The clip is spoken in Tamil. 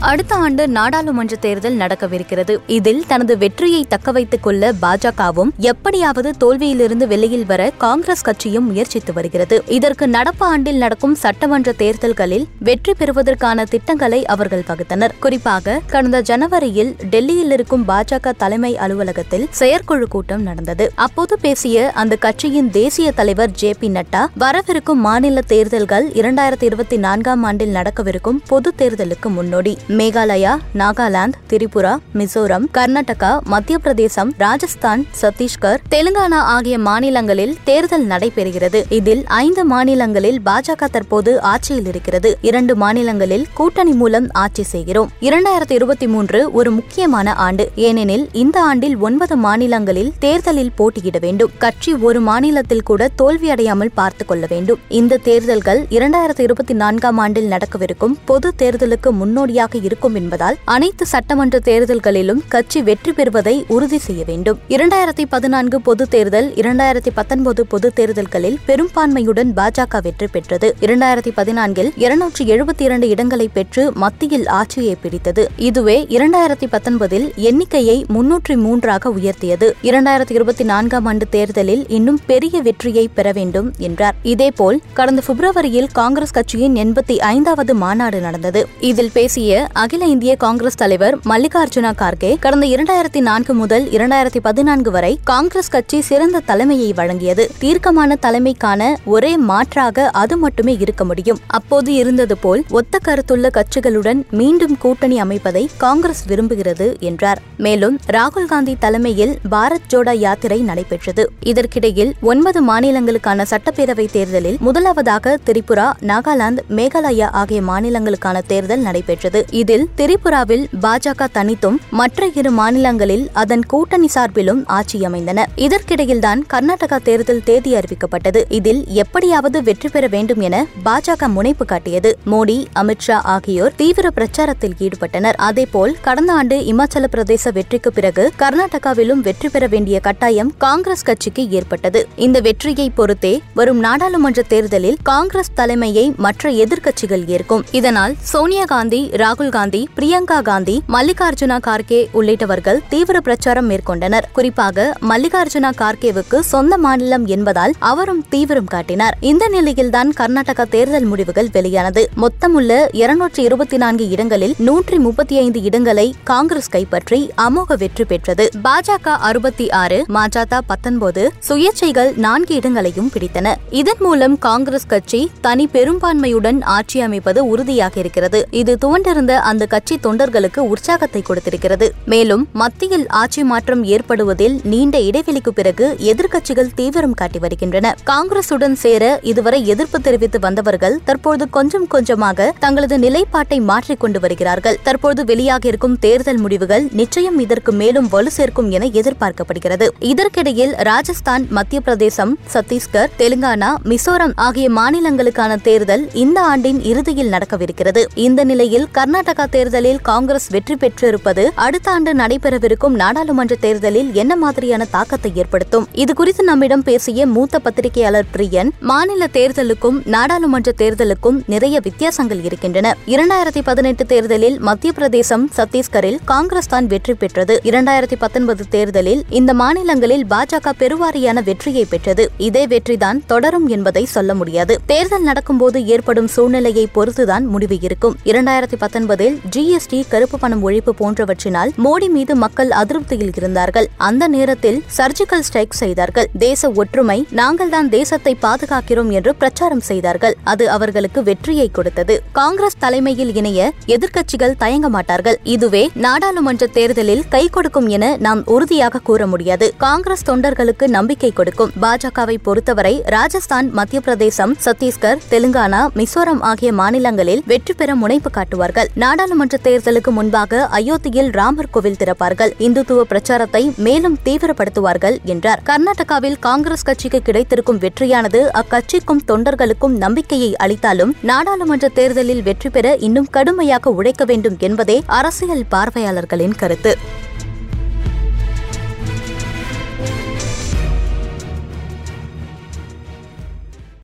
அடுத்த ஆண்டு நாடாளுமன்ற தேர்தல் நடக்கவிருக்கிறது. இதில் தனது வெற்றியை தக்கவைத்துக் கொள்ள பாஜகவும் எப்படியாவது தோல்வியிலிருந்து வெளியில் வர காங்கிரஸ் கட்சியும் முயற்சித்து வருகிறது. இதற்கு நடப்பு ஆண்டில் நடக்கும் சட்டமன்ற தேர்தல்களில் வெற்றி பெறுவதற்கான திட்டங்களை அவர்கள் வகுத்தனர் குறிப்பாக கடந்த ஜனவரியில் டெல்லியில் இருக்கும் பாஜக தலைமை அலுவலகத்தில் செயற்குழு கூட்டம் நடந்தது. அப்போது பேசிய அந்த கட்சியின் தேசிய தலைவர் ஜே பி நட்டா வரவிருக்கும் மாநில தேர்தல்கள் இரண்டாயிரத்தி இருபத்தி நான்காம் ஆண்டில் நடக்கவிருக்கும் பொது தேர்தலுக்கு முன்னோடி. மேகாலயா நாகாலாந்து திரிபுரா மிசோரம் கர்நாடகா மத்திய பிரதேசம் ராஜஸ்தான் சத்தீஸ்கர் தெலுங்கானா ஆகிய மாநிலங்களில் தேர்தல் நடைபெறுகிறது. இதில் ஐந்து மாநிலங்களில் பாஜக தற்போது ஆட்சியில் இருக்கிறது. இரண்டு மாநிலங்களில் கூட்டணி மூலம் ஆட்சி செய்கிறோம். இரண்டாயிரத்தி இருபத்தி மூன்று ஒரு முக்கியமான ஆண்டு. ஏனெனில் இந்த ஆண்டில் ஒன்பது மாநிலங்களில் தேர்தலில் போட்டியிட வேண்டும். கட்சி ஒரு மாநிலத்தில் கூட தோல்வியடையாமல் பார்த்துக் கொள்ள வேண்டும். இந்த தேர்தல்கள் இரண்டாயிரத்தி இருபத்தி நான்காம் ஆண்டில் நடக்கவிருக்கும் பொது தேர்தலுக்கு முன்னோடியாக இருக்கும் என்பதால் அனைத்து சட்டமன்ற தேர்தல்களிலும் கட்சி வெற்றி பெறுவதை உறுதி செய்ய வேண்டும். இரண்டாயிரத்தி பதினான்கு பொது தேர்தல் இரண்டாயிரத்தி பத்தொன்பது பொது தேர்தல்களில் பெரும்பான்மையுடன் பாஜக வெற்றி பெற்றது. இரண்டாயிரத்தி பதினான்கில் இருநூற்றி எழுபத்தி இரண்டு இடங்களை பெற்று மத்தியில் ஆட்சியை பிடித்தது. இதுவே இரண்டாயிரத்தி பத்தொன்பதில் எண்ணிக்கையை முன்னூற்றி மூன்றாக உயர்த்தியது. இரண்டாயிரத்தி இருபத்தி நான்காம் ஆண்டு தேர்தலில் இன்னும் பெரிய வெற்றியை பெற வேண்டும் என்றார். இதேபோல் கடந்த பிப்ரவரியில் காங்கிரஸ் கட்சியின் எண்பத்தி ஐந்தாவது மாநாடு நடந்தது. இதில் பேசிய அகில இந்திய காங்கிரஸ் தலைவர் மல்லிகார்ஜுனா கார்கே கடந்த இரண்டாயிரத்தி நான்கு முதல் இரண்டாயிரத்தி பதினான்கு வரை காங்கிரஸ் கட்சி சிறந்த தலைமையை வழங்கியது. தீர்க்கமான தலைமைக்கான ஒரே மாற்றாக அது மட்டுமே இருக்க முடியும். அப்போது இருந்தது போல் ஒத்த கருத்துள்ள கட்சிகளுடன் மீண்டும் கூட்டணி அமைப்பதை காங்கிரஸ் விரும்புகிறது என்றார். மேலும் ராகுல் காந்தி தலைமையில் பாரத் ஜோடா யாத்திரை நடைபெற்றது. இதற்கிடையில் ஒன்பது மாநிலங்களுக்கான சட்டப்பேரவை தேர்தலில் முதலாவதாக திரிபுரா நாகாலாந்து மேகாலயா ஆகிய மாநிலங்களுக்கான தேர்தல் நடைபெற்றது. இதில் திரிபுராவில் பாஜக தனித்தும் மற்ற இரு மாநிலங்களில் அதன் கூட்டணி சார்பிலும் ஆட்சி அமைந்தன. இதற்கிடையில்தான் கர்நாடகா தேர்தல் தேதி அறிவிக்கப்பட்டது. இதில் எப்படியாவது வெற்றி பெற வேண்டும் என பாஜக முனைப்பு காட்டியது. மோடி அமித்ஷா ஆகியோர் தீவிர பிரச்சாரத்தில் ஈடுபட்டனர். அதேபோல் கடந்த ஆண்டு இமாச்சல பிரதேச வெற்றிக்கு பிறகு கர்நாடகாவிலும் வெற்றி பெற வேண்டிய கட்டாயம் காங்கிரஸ் கட்சிக்கு ஏற்பட்டது. இந்த வெற்றியை பொறுத்தே வரும் நாடாளுமன்ற தேர்தலில் காங்கிரஸ் தலைமையை மற்ற எதிர்க்கட்சிகள் ஏற்கும். இதனால் சோனியா காந்தி ராகுல் காந்தி பிரியங்கா காந்தி மல்லிகார்ஜுனா கார்கே உள்ளிட்டவர்கள் தீவிர பிரச்சாரம் மேற்கொண்டனர். குறிப்பாக மல்லிகார்ஜுனா கார்கேவுக்கு சொந்த மாநிலம் என்பதால் அவரும் தீவிரம் காட்டினார். இந்த நிலையில்தான் கர்நாடகா தேர்தல் முடிவுகள் வெளியானது. மொத்தமுள்ள இருநூற்றி இருபத்தி நான்கு இடங்களில் நூற்றி முப்பத்தி ஐந்து இடங்களை காங்கிரஸ் கைப்பற்றி அமோக வெற்றி பெற்றது. பாஜக அறுபத்தி ஆறு மாஜாதா பத்தொன்பது சுயேட்சைகள் நான்கு இடங்களையும் பிடித்தன. இதன் மூலம் காங்கிரஸ் கட்சி தனி பெரும்பான்மையுடன் ஆட்சி அமைப்பது உறுதியாக இருக்கிறது இது துவண்டிருந்த அந்த கட்சி தொண்டர்களுக்கு உற்சாகத்தை கொடுத்திருக்கிறது. மேலும் மத்தியில் ஆட்சி மாற்றம் ஏற்படுவதில் நீண்ட இடைவெளிக்கு பிறகு எதிர்க்கட்சிகள் தீவிரம் காட்டி வருகின்றன. காங்கிரசுடன் சேர இதுவரை எதிர்ப்பு தெரிவித்து வந்தவர்கள் தற்போது கொஞ்சம் கொஞ்சமாக தங்களது நிலைப்பாட்டை மாற்றிக்கொண்டு வருகிறார்கள். தற்போது வெளியாகியிருக்கும் தேர்தல் முடிவுகள் நிச்சயம் இதற்கு மேலும் வலு சேர்க்கும் என எதிர்பார்க்கப்படுகிறது. இதற்கிடையில் ராஜஸ்தான் மத்திய பிரதேசம் சத்தீஸ்கர் தெலுங்கானா மிசோரம் ஆகிய மாநிலங்களுக்கான தேர்தல் இந்த ஆண்டின் இறுதியில் நடக்கவிருக்கிறது. இந்த நிலையில் கர்நாடக தேர்தலில் காங்கிரஸ் வெற்றி பெற்றிருப்பது அடுத்த ஆண்டு நடைபெறவிருக்கும் நாடாளுமன்ற தேர்தலில் என்ன மாதிரியான தாக்கத்தை ஏற்படுத்தும்? இதுகுறித்து நம்மிடம் பேசிய மூத்த பத்திரிகையாளர் பிரியன் மாநில தேர்தலுக்கும் நாடாளுமன்ற தேர்தலுக்கும் நிறைய வித்தியாசங்கள் இருக்கின்றன. இரண்டாயிரத்தி பதினெட்டு தேர்தலில் மத்திய பிரதேசம் சத்தீஸ்கரில் காங்கிரஸ் தான் வெற்றி பெற்றது. இரண்டாயிரத்தி பத்தொன்பது தேர்தலில் இந்த மாநிலங்களில் பாஜக பெருவாரியான வெற்றியை பெற்றது. இதே வெற்றிதான் தொடரும் என்பதை சொல்ல முடியாது. தேர்தல் நடக்கும்போது ஏற்படும் சூழ்நிலையை பொறுத்துதான் முடிவு இருக்கும். இரண்டாயிரத்தி பத்தொன்பதில் ஜிஎஸ்டி கருப்பு பணம் ஒழிப்பு போன்றவற்றினால் மோடி மீது மக்கள் அதிருப்தியில் இருந்தார்கள். அந்த நேரத்தில் சர்ஜிக்கல் ஸ்ட்ரைக் செய்தார்கள். தேச ஒற்றுமை நாங்கள்தான் தேசத்தை பாதுகாக்கிறோம் என்று பிரச்சாரம் செய்தார்கள். அது அவர்களுக்கு வெற்றியை கொடுத்தது. காங்கிரஸ் தலைமையில் இணைய எதிர்க்கட்சிகள் தயங்க மாட்டார்கள். இதுவே நாடாளுமன்ற தேர்தலில் கை கொடுக்கும் என நாம் உறுதியாக கூற முடியாது. காங்கிரஸ் தொண்டர்களுக்கு நம்பிக்கை கொடுக்கும். பாஜகவை பொறுத்தவரை ராஜஸ்தான் மத்திய பிரதேசம் சத்தீஸ்கர் தெலுங்கானா மிசோரம் ஆகிய மாநிலங்களில் வெற்றி பெற முனைப்பு காட்டுவார்கள். நாடாளுமன்ற தேர்தலுக்கு முன்பாக அயோத்தியில் ராமர் கோவில் திறப்பார்கள். இந்துத்துவ பிரச்சாரத்தை மேலும் தீவிரப்படுத்துவார்கள் என்றார். கர்நாடகாவில் காங்கிரஸ் கட்சிக்கு கிடைத்திருக்கும் வெற்றியானது அக்கட்சிக்கும் தொண்டர்களுக்கும் நம்பிக்கையை அளித்தாலும் நாடாளுமன்ற தேர்தலில் வெற்றி பெற இன்னும் கடுமையாக உழைக்க வேண்டும் என்பதே அரசியல் பார்வையாளர்களின் கருத்து.